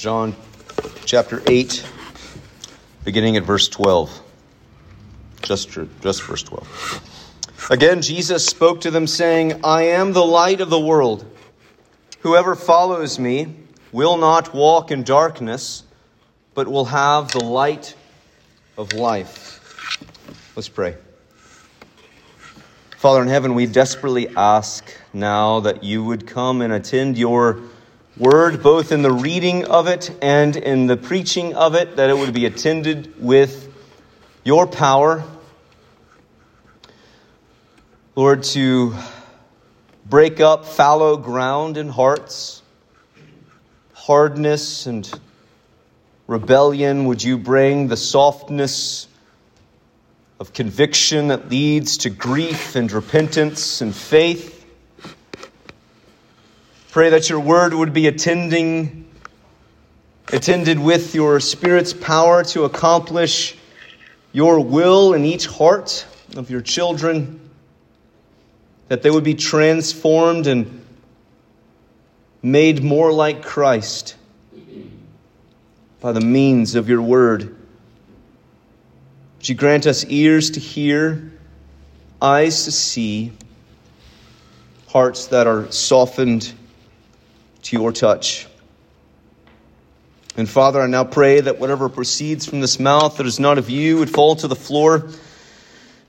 John chapter 8, beginning at verse 12. Just, just verse 12. Again, Jesus spoke to them, saying, I am the light of the world. Whoever follows me will not walk in darkness, but will have the light of life. Let's pray. Father in heaven, we desperately ask now that you would come and attend your word, both in the reading of it and in the preaching of it, that it would be attended with your power. Lord, to break up fallow ground in hearts, hardness and rebellion, would you bring the softness of conviction that leads to grief and repentance and faith? Pray that your word would be attending, attended with your Spirit's power to accomplish your will in each heart of your children, that they would be transformed and made more like Christ by the means of your word. Would you grant us ears to hear, eyes to see, hearts that are softened to your touch. And Father, I now pray that whatever proceeds from this mouth that is not of you would fall to the floor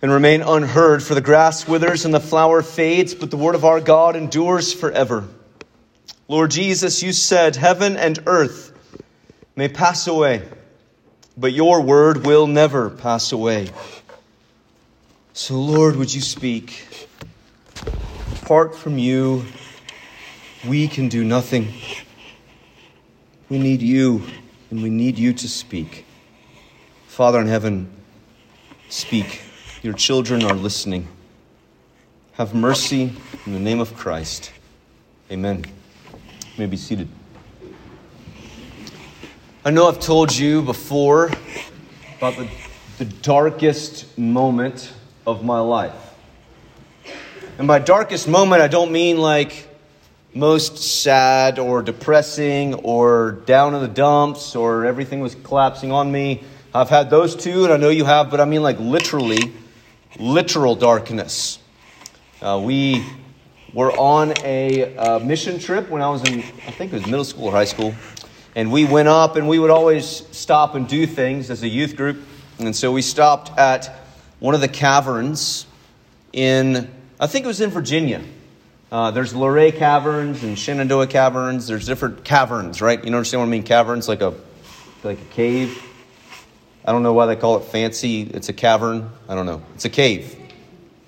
and remain unheard, for the grass withers and the flower fades, but the word of our God endures forever. Lord Jesus, you said, Heaven and earth may pass away, but your word will never pass away. So, Lord, would you speak? Apart from you, we can do nothing. We need you, and we need you to speak. Father in heaven, speak. Your children are listening. Have mercy in the name of Christ. Amen. You may be seated. I know I've told you before about the, the darkest moment of my life. And by darkest moment, I don't mean like most sad or depressing or down in the dumps or everything was collapsing on me. I've had those too, and I know you have, but I mean like literally, literal darkness. Uh, we were on a uh, mission trip when I was in, I think it was middle school or high school. And we went up and we would always stop and do things as a youth group. And so we stopped at one of the caverns in, I think it was in Virginia. Uh, there's Luray Caverns and Shenandoah Caverns. There's different caverns, right? You understand what I mean? Caverns, like a, like a cave. I don't know why they call it fancy. It's a cavern. I don't know. It's a cave.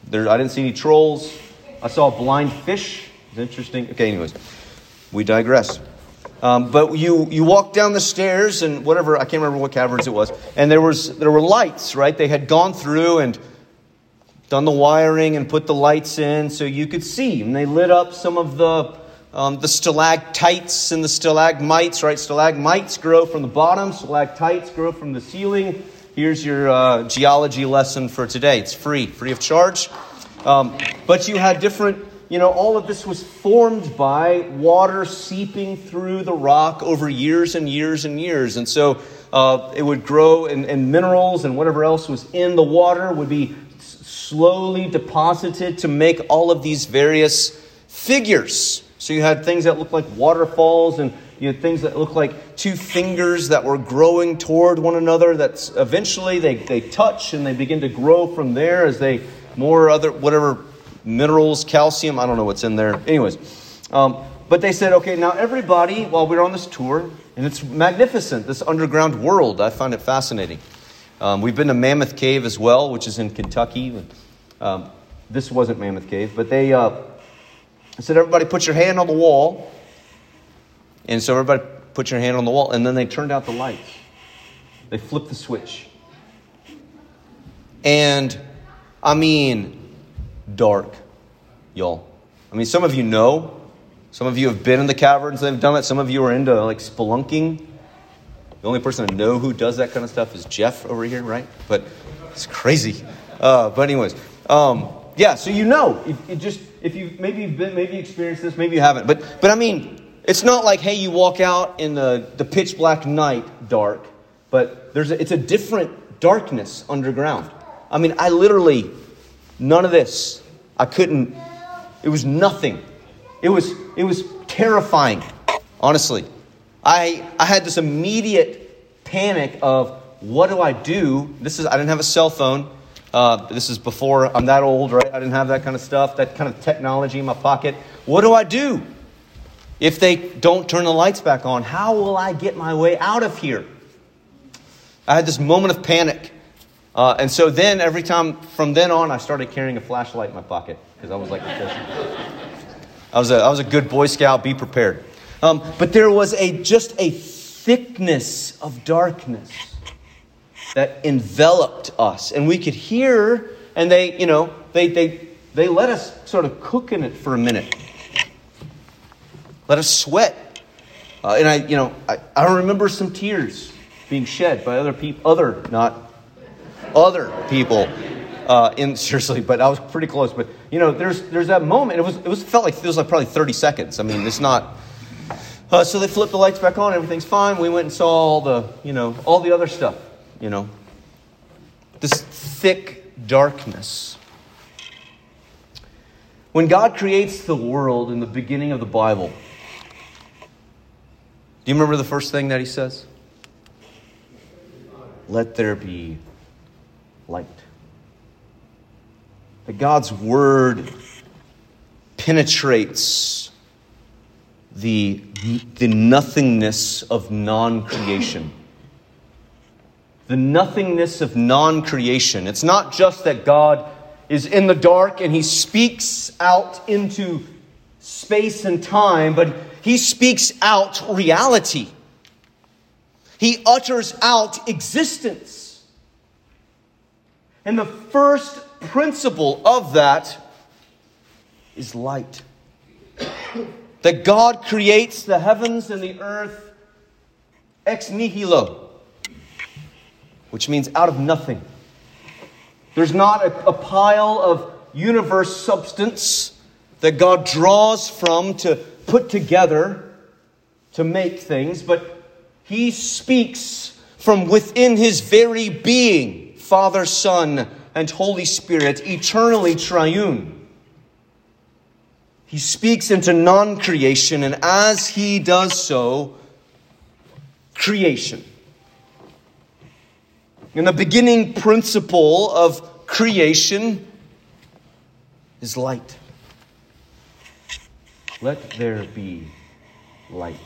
There, I didn't see any trolls. I saw a blind fish. It's interesting. Okay, anyways, we digress. Um, but you you walk down the stairs and whatever I can't remember what caverns it was, and there was there were lights, right? They had gone through and done the wiring and put the lights in so you could see. And they lit up some of the, um, the stalactites and the stalagmites, right? Stalagmites grow from the bottom, stalactites grow from the ceiling. Here's your uh, geology lesson for today. It's free, free of charge. Um, but you had different, you know, all of this was formed by water seeping through the rock over years and years and years. And so uh, it would grow, and, and minerals and whatever else was in the water would be slowly deposited to make all of these various figures. So you had things that looked like waterfalls and you had things that looked like two fingers that were growing toward one another that eventually they, they touch and they begin to grow from there as they more other whatever minerals calcium i don't know what's in there anyways um, but they said okay now everybody while we we're on this tour and it's magnificent this underground world i find it fascinating um, we've been to Mammoth Cave as well, which is in Kentucky. Um, this wasn't Mammoth Cave, but they uh, said, everybody put your hand on the wall. And so everybody put your hand on the wall, and then they turned out the lights. They flipped the switch. And I mean, dark, y'all. I mean, some of you know. Some of you have been in the caverns have done it. Some of you are into like spelunking. The only person I know who does that kind of stuff is Jeff over here, right? But it's crazy. Uh, but anyways, um, yeah. So you know, it just if you maybe you've been maybe experienced this, maybe you haven't. But but I mean, it's not like, hey, you walk out in the, the pitch black night dark, but there's a, it's a different darkness underground. I mean, I literally, none of this. I couldn't, it was nothing. It was, it was terrifying, honestly. I, I had this immediate panic of what do I do? This is, I didn't have a cell phone. Uh, this is before I'm that old, right? I didn't have that kind of stuff, that kind of technology in my pocket. What do I do? If they don't turn the lights back on, how will I get my way out of here? I had this moment of panic. Uh, and so then, every time from then on, I started carrying a flashlight in my pocket because I was like, I was, a, I was a good Boy Scout, be prepared. Um, but there was a, just a thickness of darkness that enveloped us. And we could hear, and they, you know, they, they, they let us sort of cook in it for a minute. Let us sweat. Uh, and I, you know, I, I remember some tears being shed by other people, other, not other people. Uh, in seriously, but I was pretty close. But you know, there's there's that moment. It was it was felt like it was like probably 30 seconds. I mean, it's not. Uh, so they flipped the lights back on. Everything's fine. We went and saw all the you know all the other stuff. You know, this thick darkness. When God creates the world in the beginning of the Bible, do you remember the first thing that he says? Let there be light. That God's word penetrates the, the nothingness of non creation. The nothingness of non creation. It's not just that God is in the dark and he speaks out into space and time, but he speaks out reality. He utters out existence. And the first principle of that is light. that God creates the heavens and the earth ex nihilo, which means out of nothing. There's not a, a pile of universe substance that God draws from to put together to make things, but he speaks from within his very being, Father, Son, and Holy Spirit, eternally triune. He speaks into non creation, and as he does so, creation. And the beginning principle of creation is light. Let there be light.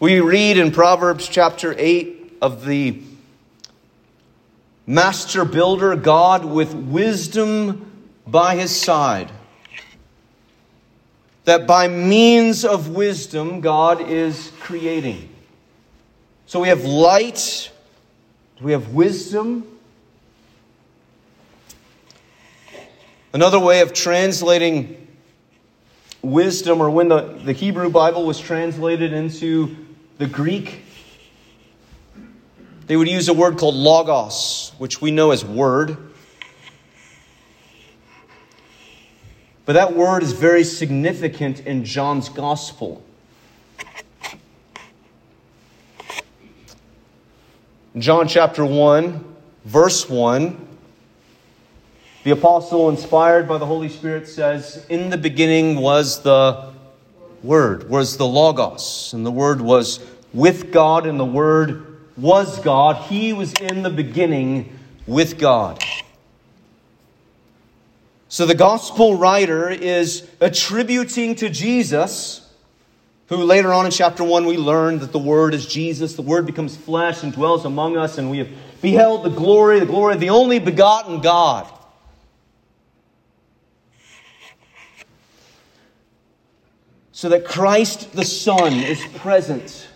We read in Proverbs chapter 8 of the master builder, God with wisdom by his side. That by means of wisdom, God is creating. So we have light, we have wisdom. Another way of translating wisdom, or when the, the Hebrew Bible was translated into the Greek, they would use a word called logos, which we know as word. But that word is very significant in John's gospel. John chapter 1, verse 1, the apostle, inspired by the Holy Spirit, says, In the beginning was the Word, was the Logos, and the Word was with God, and the Word was God. He was in the beginning with God. So the gospel writer is attributing to Jesus, who later on in chapter 1 we learn that the Word is Jesus. The Word becomes flesh and dwells among us, and we have beheld the glory, the glory of the only begotten God. so that Christ the Son is present.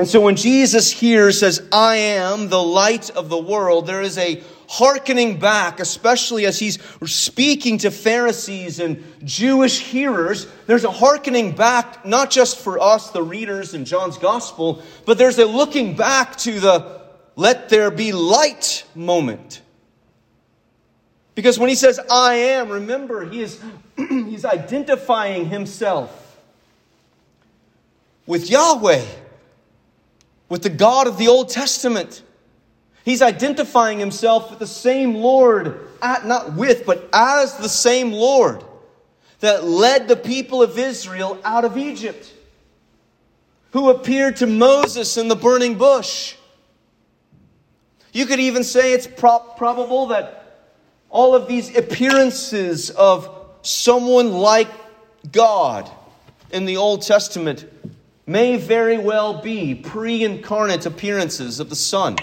And so when Jesus here says, I am the light of the world, there is a hearkening back, especially as he's speaking to Pharisees and Jewish hearers. There's a hearkening back, not just for us, the readers in John's gospel, but there's a looking back to the let there be light moment. Because when he says, I am, remember, he is he's identifying himself with Yahweh, with the God of the Old Testament. He's identifying himself with the same Lord, at, not with, but as the same Lord that led the people of Israel out of Egypt, who appeared to Moses in the burning bush. You could even say it's pro- probable that all of these appearances of someone like God in the Old Testament may very well be pre incarnate appearances of the Son.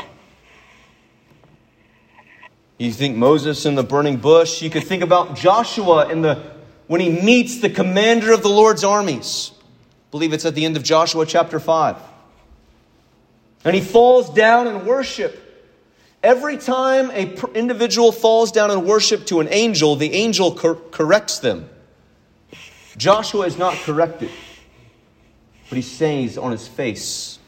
You think Moses in the burning bush. You could think about Joshua in the, when he meets the commander of the Lord's armies. I believe it's at the end of Joshua chapter 5. And he falls down in worship. Every time an individual falls down in worship to an angel, the angel cor- corrects them. Joshua is not corrected, but he stays on his face.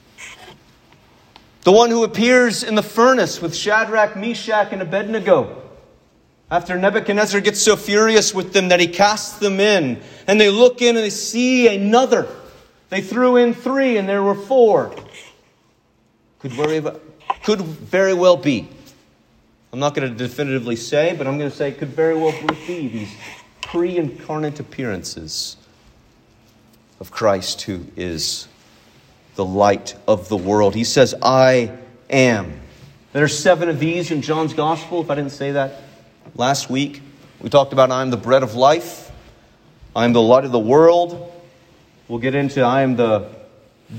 The one who appears in the furnace with Shadrach, Meshach, and Abednego. After Nebuchadnezzar gets so furious with them that he casts them in, and they look in and they see another. They threw in three, and there were four. Could very, could very well be. I'm not going to definitively say, but I'm going to say it could very well be these pre incarnate appearances of Christ who is the light of the world. He says, I am. There are seven of these in John's gospel, if I didn't say that last week. We talked about I am the bread of life, I am the light of the world. We'll get into I am the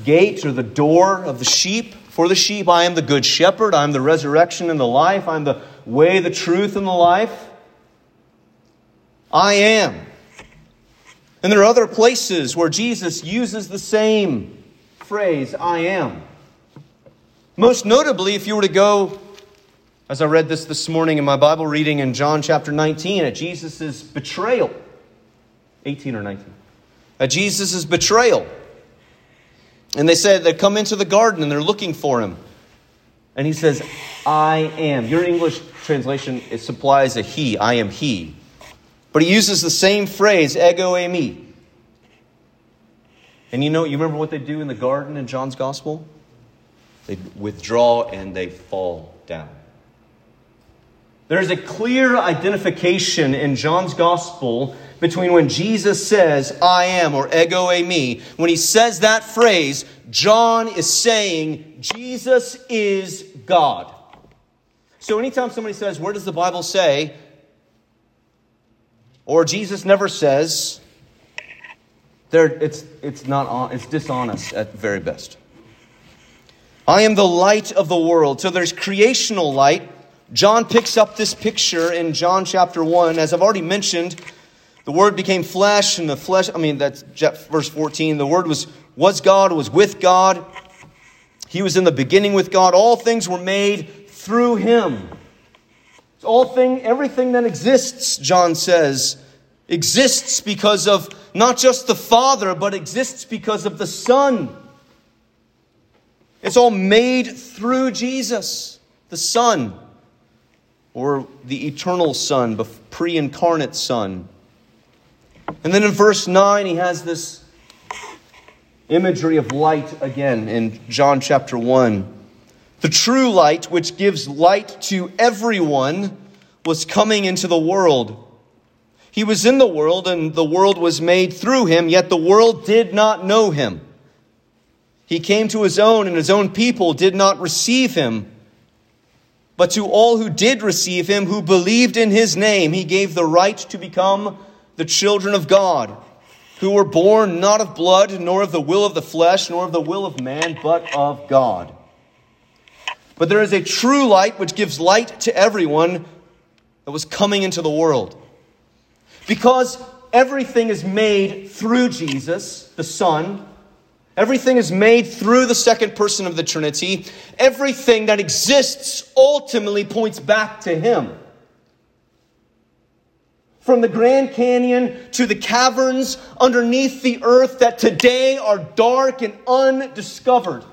gate or the door of the sheep. For the sheep, I am the good shepherd. I am the resurrection and the life. I am the way, the truth, and the life. I am. And there are other places where Jesus uses the same phrase, I am. Most notably, if you were to go, as I read this this morning in my Bible reading in John chapter 19, at Jesus' betrayal, 18 or 19, at Jesus' betrayal. And they said they come into the garden and they're looking for him. And he says, I am. Your English translation it supplies a he, I am he. But he uses the same phrase, ego eimi. And you know, you remember what they do in the garden in John's gospel? They withdraw and they fall down. There's a clear identification in John's gospel between when Jesus says, I am, or ego eimi. When he says that phrase, John is saying, Jesus is God. So anytime somebody says, Where does the Bible say? Or Jesus never says, they're, it's, it's, not, it's dishonest at very best. I am the light of the world. So there's creational light. John picks up this picture in John chapter 1. As I've already mentioned, the Word became flesh, and the flesh, I mean, that's verse 14. The Word was, was God, was with God. He was in the beginning with God. All things were made through Him. It's All thing, everything that exists, John says, exists because of not just the Father, but exists because of the Son. It's all made through Jesus, the Son, or the eternal Son, the pre incarnate Son. And then in verse 9, he has this imagery of light again in John chapter 1. The true light, which gives light to everyone, was coming into the world. He was in the world, and the world was made through him, yet the world did not know him. He came to his own, and his own people did not receive him. But to all who did receive him, who believed in his name, he gave the right to become the children of God, who were born not of blood, nor of the will of the flesh, nor of the will of man, but of God. But there is a true light which gives light to everyone that was coming into the world. Because everything is made through Jesus, the Son. Everything is made through the second person of the Trinity. Everything that exists ultimately points back to Him. From the Grand Canyon to the caverns underneath the earth that today are dark and undiscovered,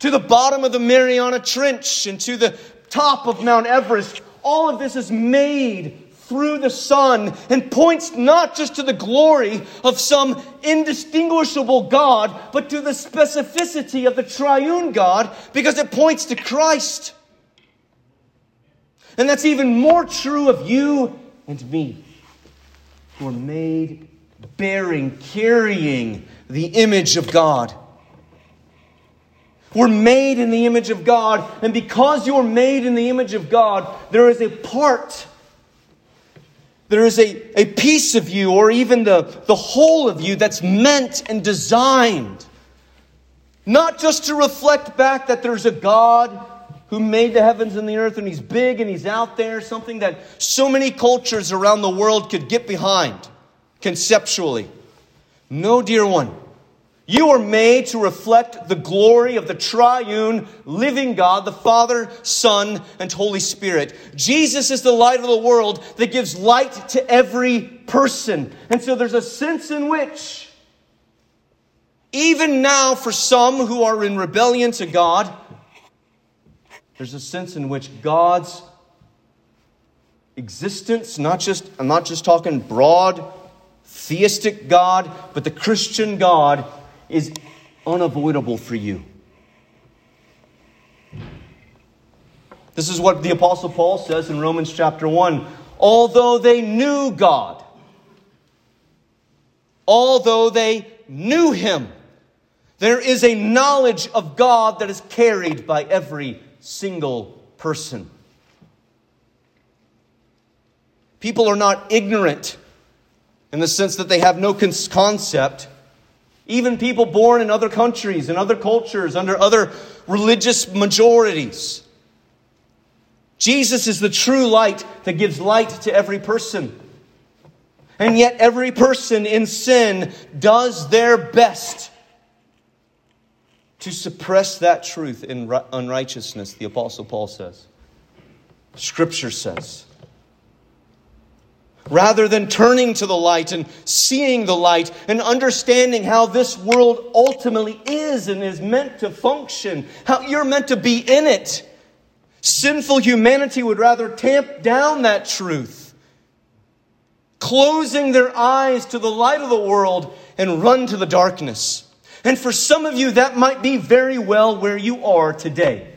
to the bottom of the Mariana Trench and to the top of Mount Everest, all of this is made through the Son and points not just to the glory of some indistinguishable God, but to the specificity of the triune God because it points to Christ. And that's even more true of you and me, who are made bearing, carrying the image of God. We're made in the image of God, and because you're made in the image of God, there is a part there is a, a piece of you, or even the, the whole of you, that's meant and designed not just to reflect back that there's a God who made the heavens and the earth and he's big and he's out there, something that so many cultures around the world could get behind conceptually. No, dear one. You are made to reflect the glory of the triune living God, the Father, Son, and Holy Spirit. Jesus is the light of the world that gives light to every person. And so there's a sense in which, even now, for some who are in rebellion to God, there's a sense in which God's existence, not just, I'm not just talking broad theistic God, but the Christian God is unavoidable for you. This is what the Apostle Paul says in Romans chapter 1. Although they knew God, although they knew Him, there is a knowledge of God that is carried by every single person. People are not ignorant in the sense that they have no concept even people born in other countries and other cultures, under other religious majorities. Jesus is the true light that gives light to every person. And yet, every person in sin does their best to suppress that truth in unrighteousness, the Apostle Paul says. Scripture says rather than turning to the light and seeing the light and understanding how this world ultimately is and is meant to function, how you're meant to be in it. Sinful humanity would rather tamp down that truth, closing their eyes to the light of the world and run to the darkness. And for some of you, that might be very well where you are today.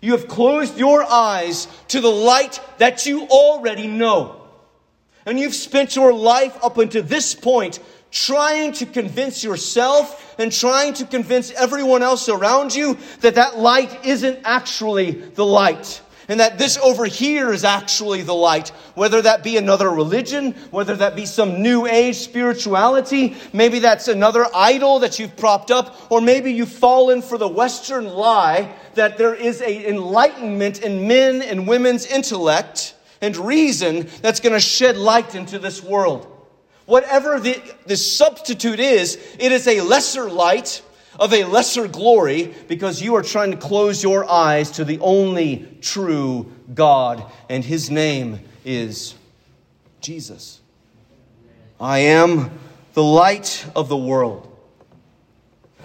You have closed your eyes to the light that you already know. And you've spent your life up until this point trying to convince yourself and trying to convince everyone else around you that that light isn't actually the light. And that this over here is actually the light. Whether that be another religion, whether that be some new age spirituality, maybe that's another idol that you've propped up, or maybe you've fallen for the Western lie that there is a enlightenment in men and women's intellect and reason that's going to shed light into this world. Whatever the, the substitute is, it is a lesser light of a lesser glory because you are trying to close your eyes to the only true God, and his name is Jesus. I am the light of the world.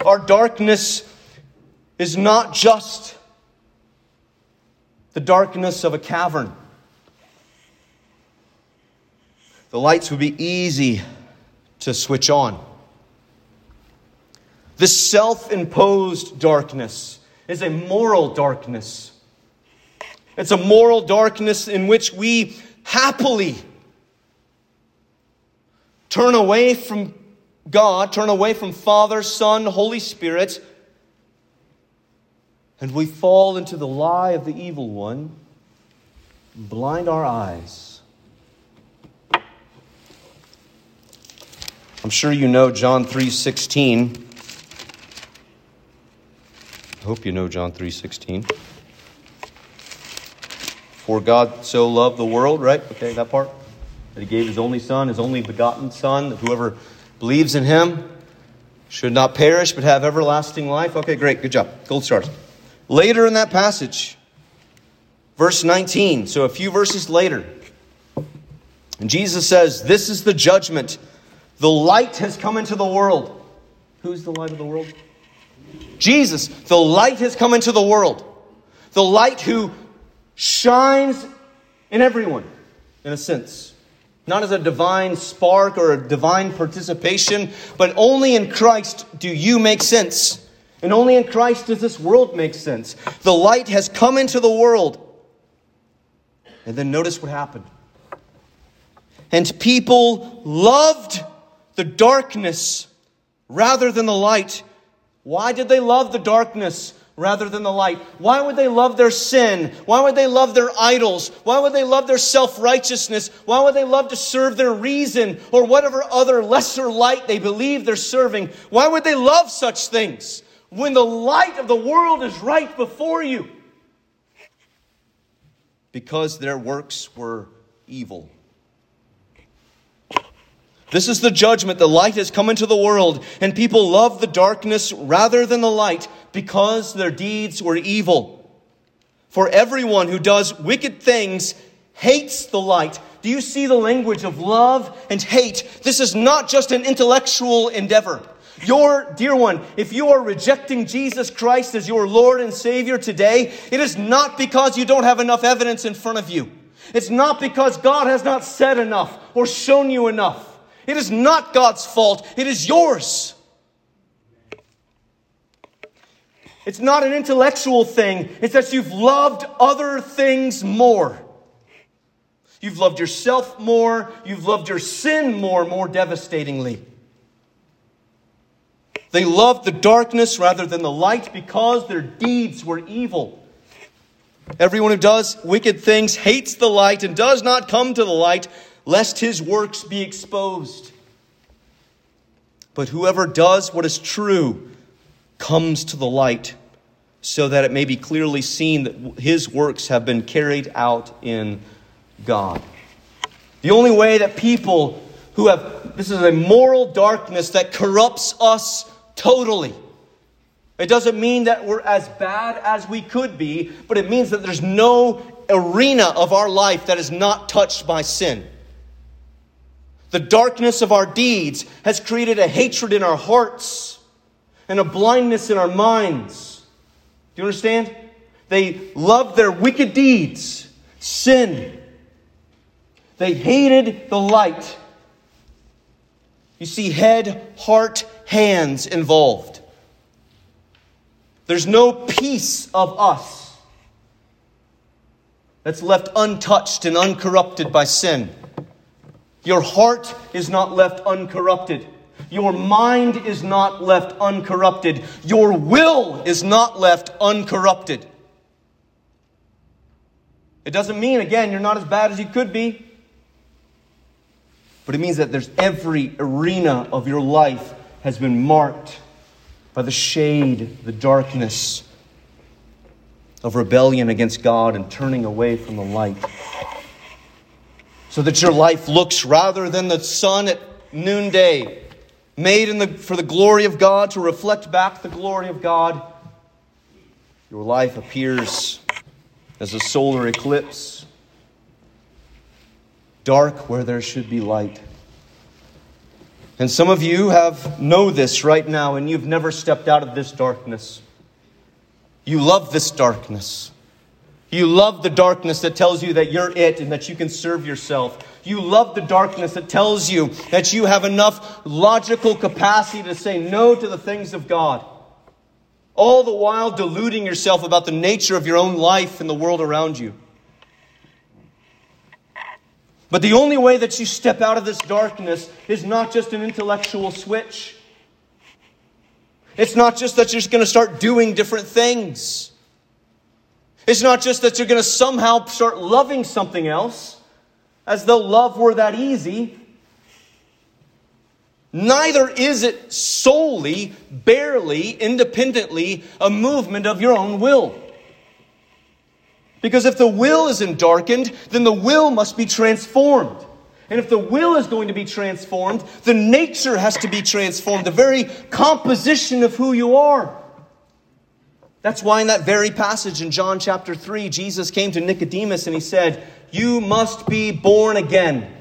Our darkness is not just the darkness of a cavern. The lights would be easy to switch on. This self imposed darkness is a moral darkness. It's a moral darkness in which we happily turn away from God, turn away from Father, Son, Holy Spirit, and we fall into the lie of the evil one, blind our eyes I'm sure you know John 3:16. I hope you know John 3:16. For God so loved the world, right? Okay, that part. That he gave his only son, his only begotten son, that whoever believes in him should not perish but have everlasting life. Okay, great. Good job. Gold stars. Later in that passage, verse 19, so a few verses later, Jesus says, This is the judgment. The light has come into the world. Who's the light of the world? Jesus. The light has come into the world. The light who shines in everyone, in a sense. Not as a divine spark or a divine participation, but only in Christ do you make sense. And only in Christ does this world make sense. The light has come into the world. And then notice what happened. And people loved the darkness rather than the light. Why did they love the darkness? rather than the light? Why would they love their sin? Why would they love their idols? Why would they love their self righteousness? Why would they love to serve their reason or whatever other lesser light they believe they're serving? Why would they love such things when the light of the world is right before you? Because their works were evil. This is the judgment. The light has come into the world, and people love the darkness rather than the light because their deeds were evil. For everyone who does wicked things hates the light. Do you see the language of love and hate? This is not just an intellectual endeavor. Your dear one, if you are rejecting Jesus Christ as your Lord and Savior today, it is not because you don't have enough evidence in front of you. It's not because God has not said enough or shown you enough. It is not God's fault, it is yours. It's not an intellectual thing, it's that you've loved other things more. You've loved yourself more, you've loved your sin more, more devastatingly. They loved the darkness rather than the light because their deeds were evil. Everyone who does wicked things hates the light and does not come to the light lest his works be exposed. But whoever does what is true comes to the light, so that it may be clearly seen that his works have been carried out in God. The only way that people who have, this is a moral darkness that corrupts us totally. It doesn't mean that we're as bad as we could be, but it means that there's no arena of our life that is not touched by sin. The darkness of our deeds has created a hatred in our hearts and a blindness in our minds. Do you understand? They loved their wicked deeds, sin. They hated the light. You see head, heart, hands involved. There's no piece of us that's left untouched and uncorrupted by sin. Your heart is not left uncorrupted. Your mind is not left uncorrupted. Your will is not left uncorrupted. It doesn't mean, again, you're not as bad as you could be. But it means that there's every arena of your life has been marked by the shade, the darkness of rebellion against God and turning away from the light so that your life looks rather than the sun at noonday, made the, for the glory of God, to reflect back the glory of God. Your life appears as a solar eclipse, dark where there should be light. And some of you have know this right now, and you've never stepped out of this darkness. You love this darkness. You love the darkness that tells you that you're it and that you can serve yourself. You love the darkness that tells you that you have enough logical capacity to say no to the things of God. All the while deluding yourself about the nature of your own life and the world around you. But the only way that you step out of this darkness is not just an intellectual switch. It's not just that you're just going to start doing different things. It's not just that you're going to somehow start loving something else, as though love were that easy. Neither is it solely, barely, independently a movement of your own will. Because if the will isn't darkened, then the will must be transformed. And if the will is going to be transformed, the nature has to be transformed, the very composition of who you are. That's why in that very passage in John chapter 3, Jesus came to Nicodemus and he said, You must be born again.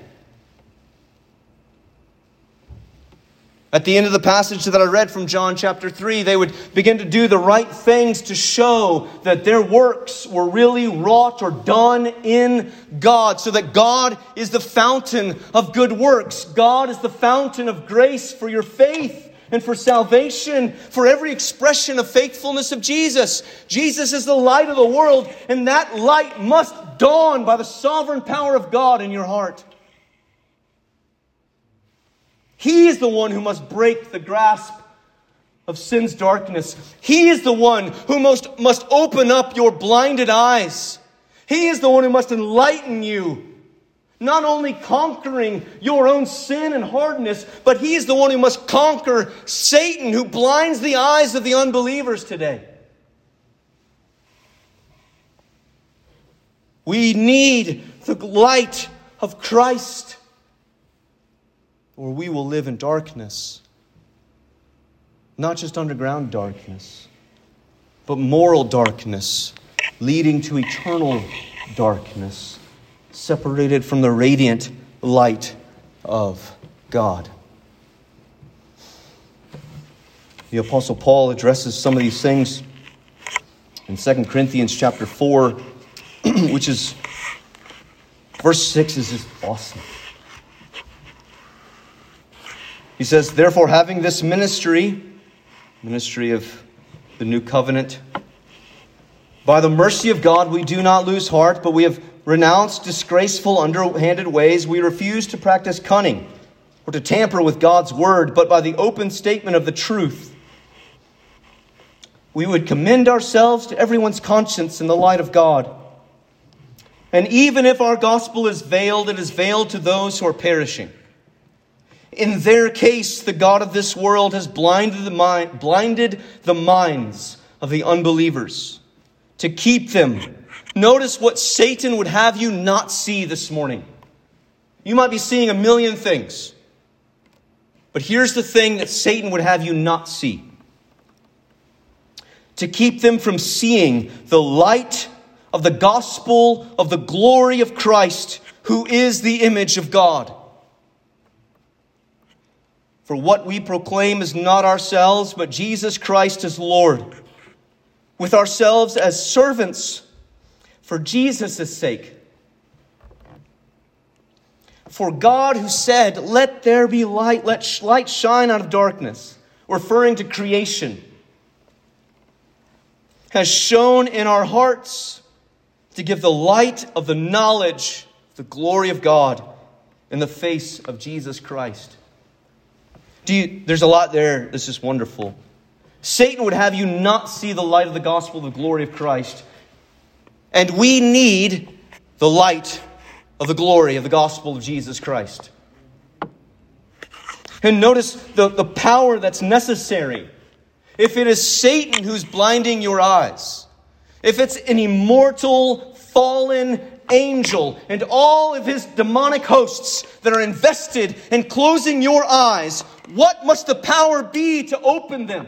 At the end of the passage that I read from John chapter 3, they would begin to do the right things to show that their works were really wrought or done in God, so that God is the fountain of good works. God is the fountain of grace for your faith and for salvation, for every expression of faithfulness of Jesus. Jesus is the light of the world, and that light must dawn by the sovereign power of God in your heart. He is the one who must break the grasp of sin's darkness. He is the one who most must open up your blinded eyes. He is the one who must enlighten you. Not only conquering your own sin and hardness, but He is the one who must conquer Satan, who blinds the eyes of the unbelievers today. We need the light of Christ or we will live in darkness. Not just underground darkness, but moral darkness, leading to eternal darkness, separated from the radiant light of God. The apostle Paul addresses some of these things in 2 Corinthians chapter 4, which is verse 6 is just awesome. He says, Therefore, having this ministry, ministry of the new covenant, by the mercy of God, we do not lose heart, but we have renounced disgraceful, underhanded ways. We refuse to practice cunning or to tamper with God's word, but by the open statement of the truth, we would commend ourselves to everyone's conscience in the light of God. And even if our gospel is veiled, it is veiled to those who are perishing in their case, the God of this world has blinded the, mind, blinded the minds of the unbelievers to keep them. Notice what Satan would have you not see this morning. You might be seeing a million things, but here's the thing that Satan would have you not see to keep them from seeing the light of the gospel of the glory of Christ, who is the image of God. For what we proclaim is not ourselves, but Jesus Christ as Lord, with ourselves as servants for Jesus' sake. For God, who said, Let there be light, let light shine out of darkness, referring to creation, has shone in our hearts to give the light of the knowledge, the glory of God in the face of Jesus Christ. Do you, there's a lot there that's just wonderful. Satan would have you not see the light of the gospel, the glory of Christ. And we need the light of the glory of the gospel of Jesus Christ. And notice the, the power that's necessary. If it is Satan who's blinding your eyes, if it's an immortal, fallen angel and all of his demonic hosts that are invested in closing your eyes, what must the power be to open them?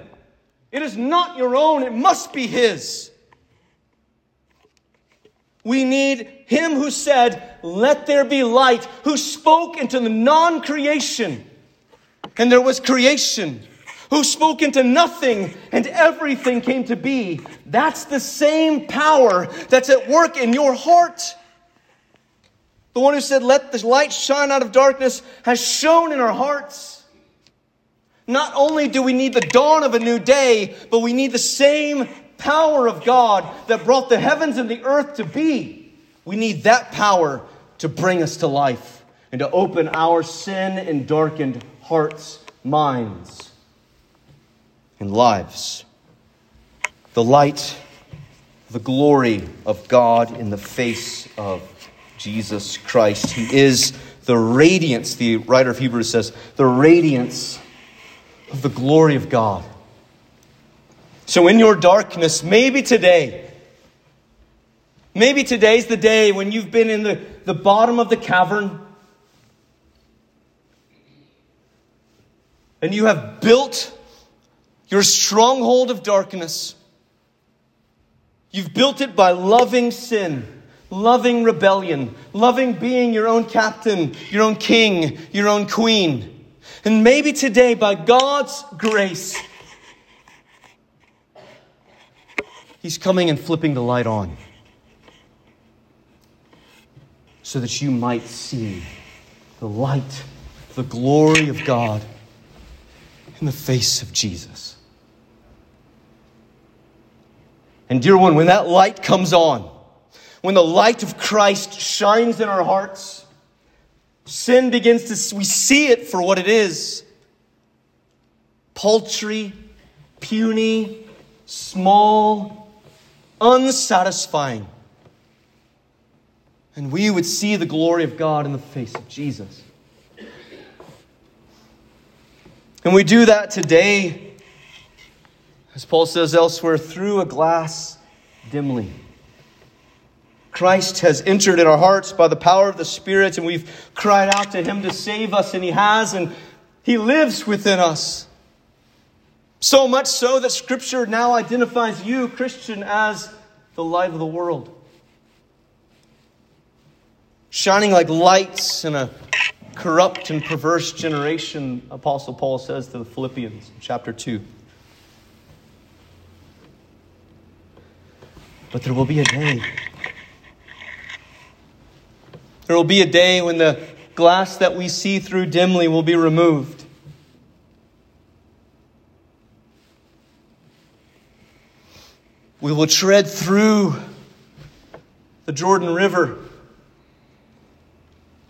It is not your own, it must be His. We need Him who said, Let there be light, who spoke into the non creation, and there was creation, who spoke into nothing, and everything came to be. That's the same power that's at work in your heart. The one who said, Let the light shine out of darkness, has shone in our hearts. Not only do we need the dawn of a new day, but we need the same power of God that brought the heavens and the earth to be. We need that power to bring us to life and to open our sin and darkened hearts, minds, and lives. The light, the glory of God in the face of Jesus Christ. He is the radiance, the writer of Hebrews says, the radiance of the glory of God. So, in your darkness, maybe today, maybe today's the day when you've been in the, the bottom of the cavern and you have built your stronghold of darkness. You've built it by loving sin, loving rebellion, loving being your own captain, your own king, your own queen. And maybe today, by God's grace, He's coming and flipping the light on so that you might see the light, the glory of God in the face of Jesus. And, dear one, when that light comes on, when the light of Christ shines in our hearts, sin begins to, we see it for what it is paltry, puny, small, unsatisfying. And we would see the glory of God in the face of Jesus. And we do that today, as Paul says elsewhere, through a glass dimly. Christ has entered in our hearts by the power of the Spirit, and we've cried out to Him to save us, and He has, and He lives within us. So much so that Scripture now identifies you, Christian, as the light of the world. Shining like lights in a corrupt and perverse generation, Apostle Paul says to the Philippians, chapter 2. But there will be a day there will be a day when the glass that we see through dimly will be removed. We will tread through the Jordan River,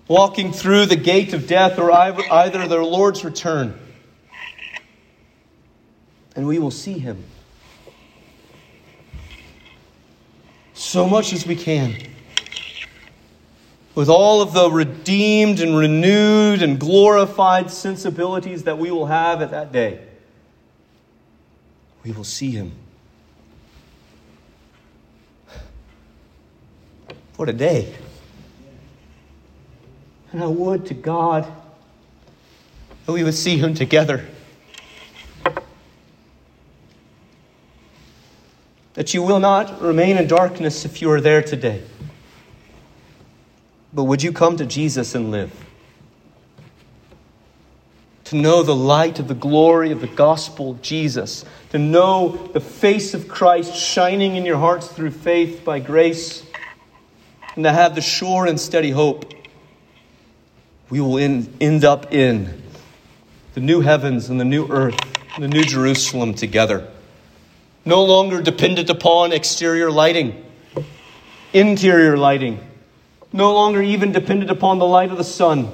walking through the gate of death or either the Lord's return. And we will see him. So much as we can with all of the redeemed and renewed and glorified sensibilities that we will have at that day, we will see him. What a day. And I would to God that we would see him together. That you will not remain in darkness if you are there today. But would you come to Jesus and live? To know the light of the glory of the gospel of Jesus, to know the face of Christ shining in your hearts through faith by grace, and to have the sure and steady hope we will end up in the new heavens and the new earth, the new Jerusalem together. No longer dependent upon exterior lighting, interior lighting no longer even dependent upon the light of the sun.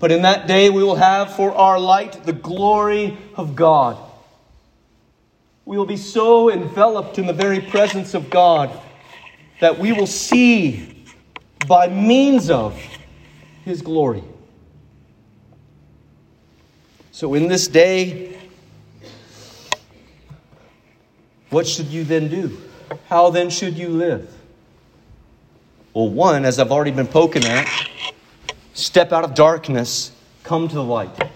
But in that day we will have for our light the glory of God. We will be so enveloped in the very presence of God that we will see by means of His glory. So, in this day, what should you then do? How then should you live? Well, one, as I've already been poking at, step out of darkness, come to the light.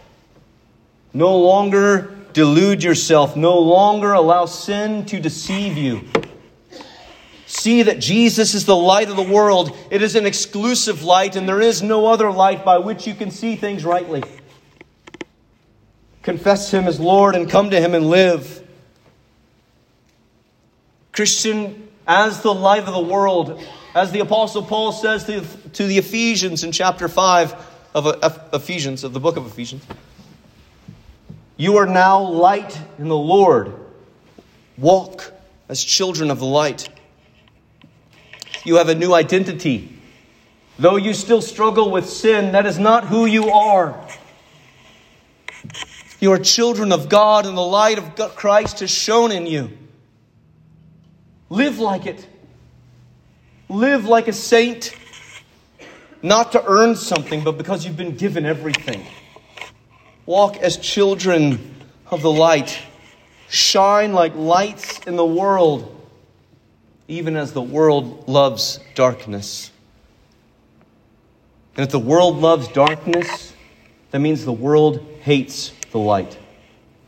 No longer delude yourself, no longer allow sin to deceive you. See that Jesus is the light of the world. It is an exclusive light, and there is no other light by which you can see things rightly. Confess Him as Lord and come to Him and live. Christian, as the light of the world, as the Apostle Paul says to, to the Ephesians in chapter 5 of uh, Ephesians, of the book of Ephesians. You are now light in the Lord. Walk as children of the light. You have a new identity. Though you still struggle with sin, that is not who you are. You are children of God, and the light of Christ has shone in you. Live like it. Live like a saint, not to earn something, but because you've been given everything. Walk as children of the light. Shine like lights in the world, even as the world loves darkness. And if the world loves darkness, that means the world hates the light.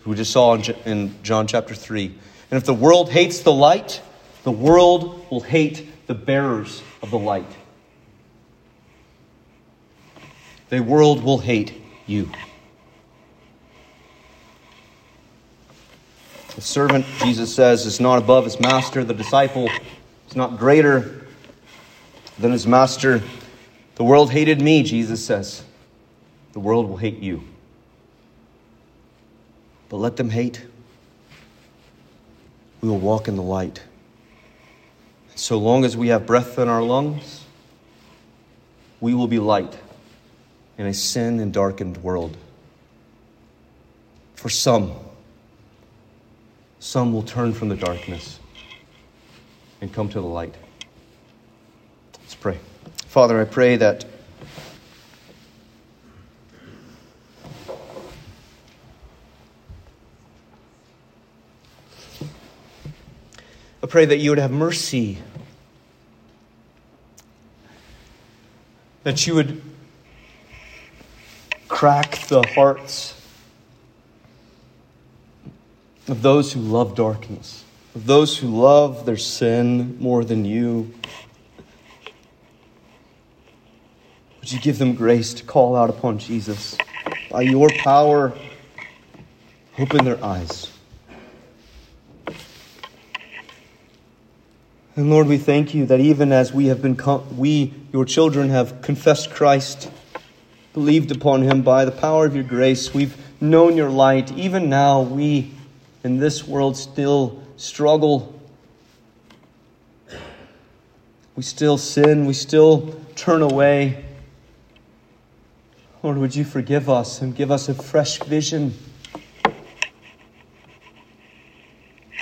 We just saw in John chapter 3. And if the world hates the light, the world will hate the bearers of the light. The world will hate you. The servant, Jesus says, is not above his master. The disciple is not greater than his master. The world hated me, Jesus says. The world will hate you. But let them hate. We will walk in the light. So long as we have breath in our lungs, we will be light in a sin and darkened world. For some, some will turn from the darkness and come to the light. Let's pray. Father, I pray that I pray that you would have mercy, that you would crack the hearts of those who love darkness, of those who love their sin more than you. Would you give them grace to call out upon Jesus? By your power, open their eyes. And Lord, we thank you that even as we have been, we, your children, have confessed Christ, believed upon him by the power of your grace, we've known your light. Even now, we in this world still struggle. We still sin. We still turn away. Lord, would you forgive us and give us a fresh vision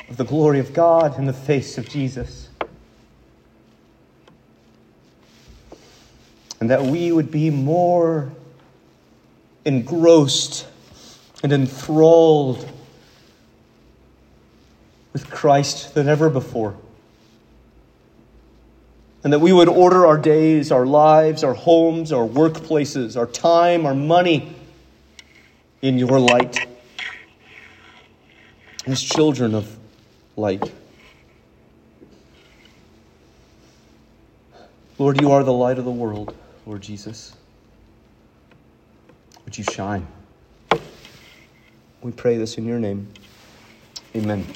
of the glory of God in the face of Jesus? And that we would be more engrossed and enthralled with Christ than ever before. And that we would order our days, our lives, our homes, our workplaces, our time, our money in your light. As children of light. Lord, you are the light of the world, Lord Jesus. Would you shine? We pray this in your name. Amen.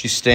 You stand?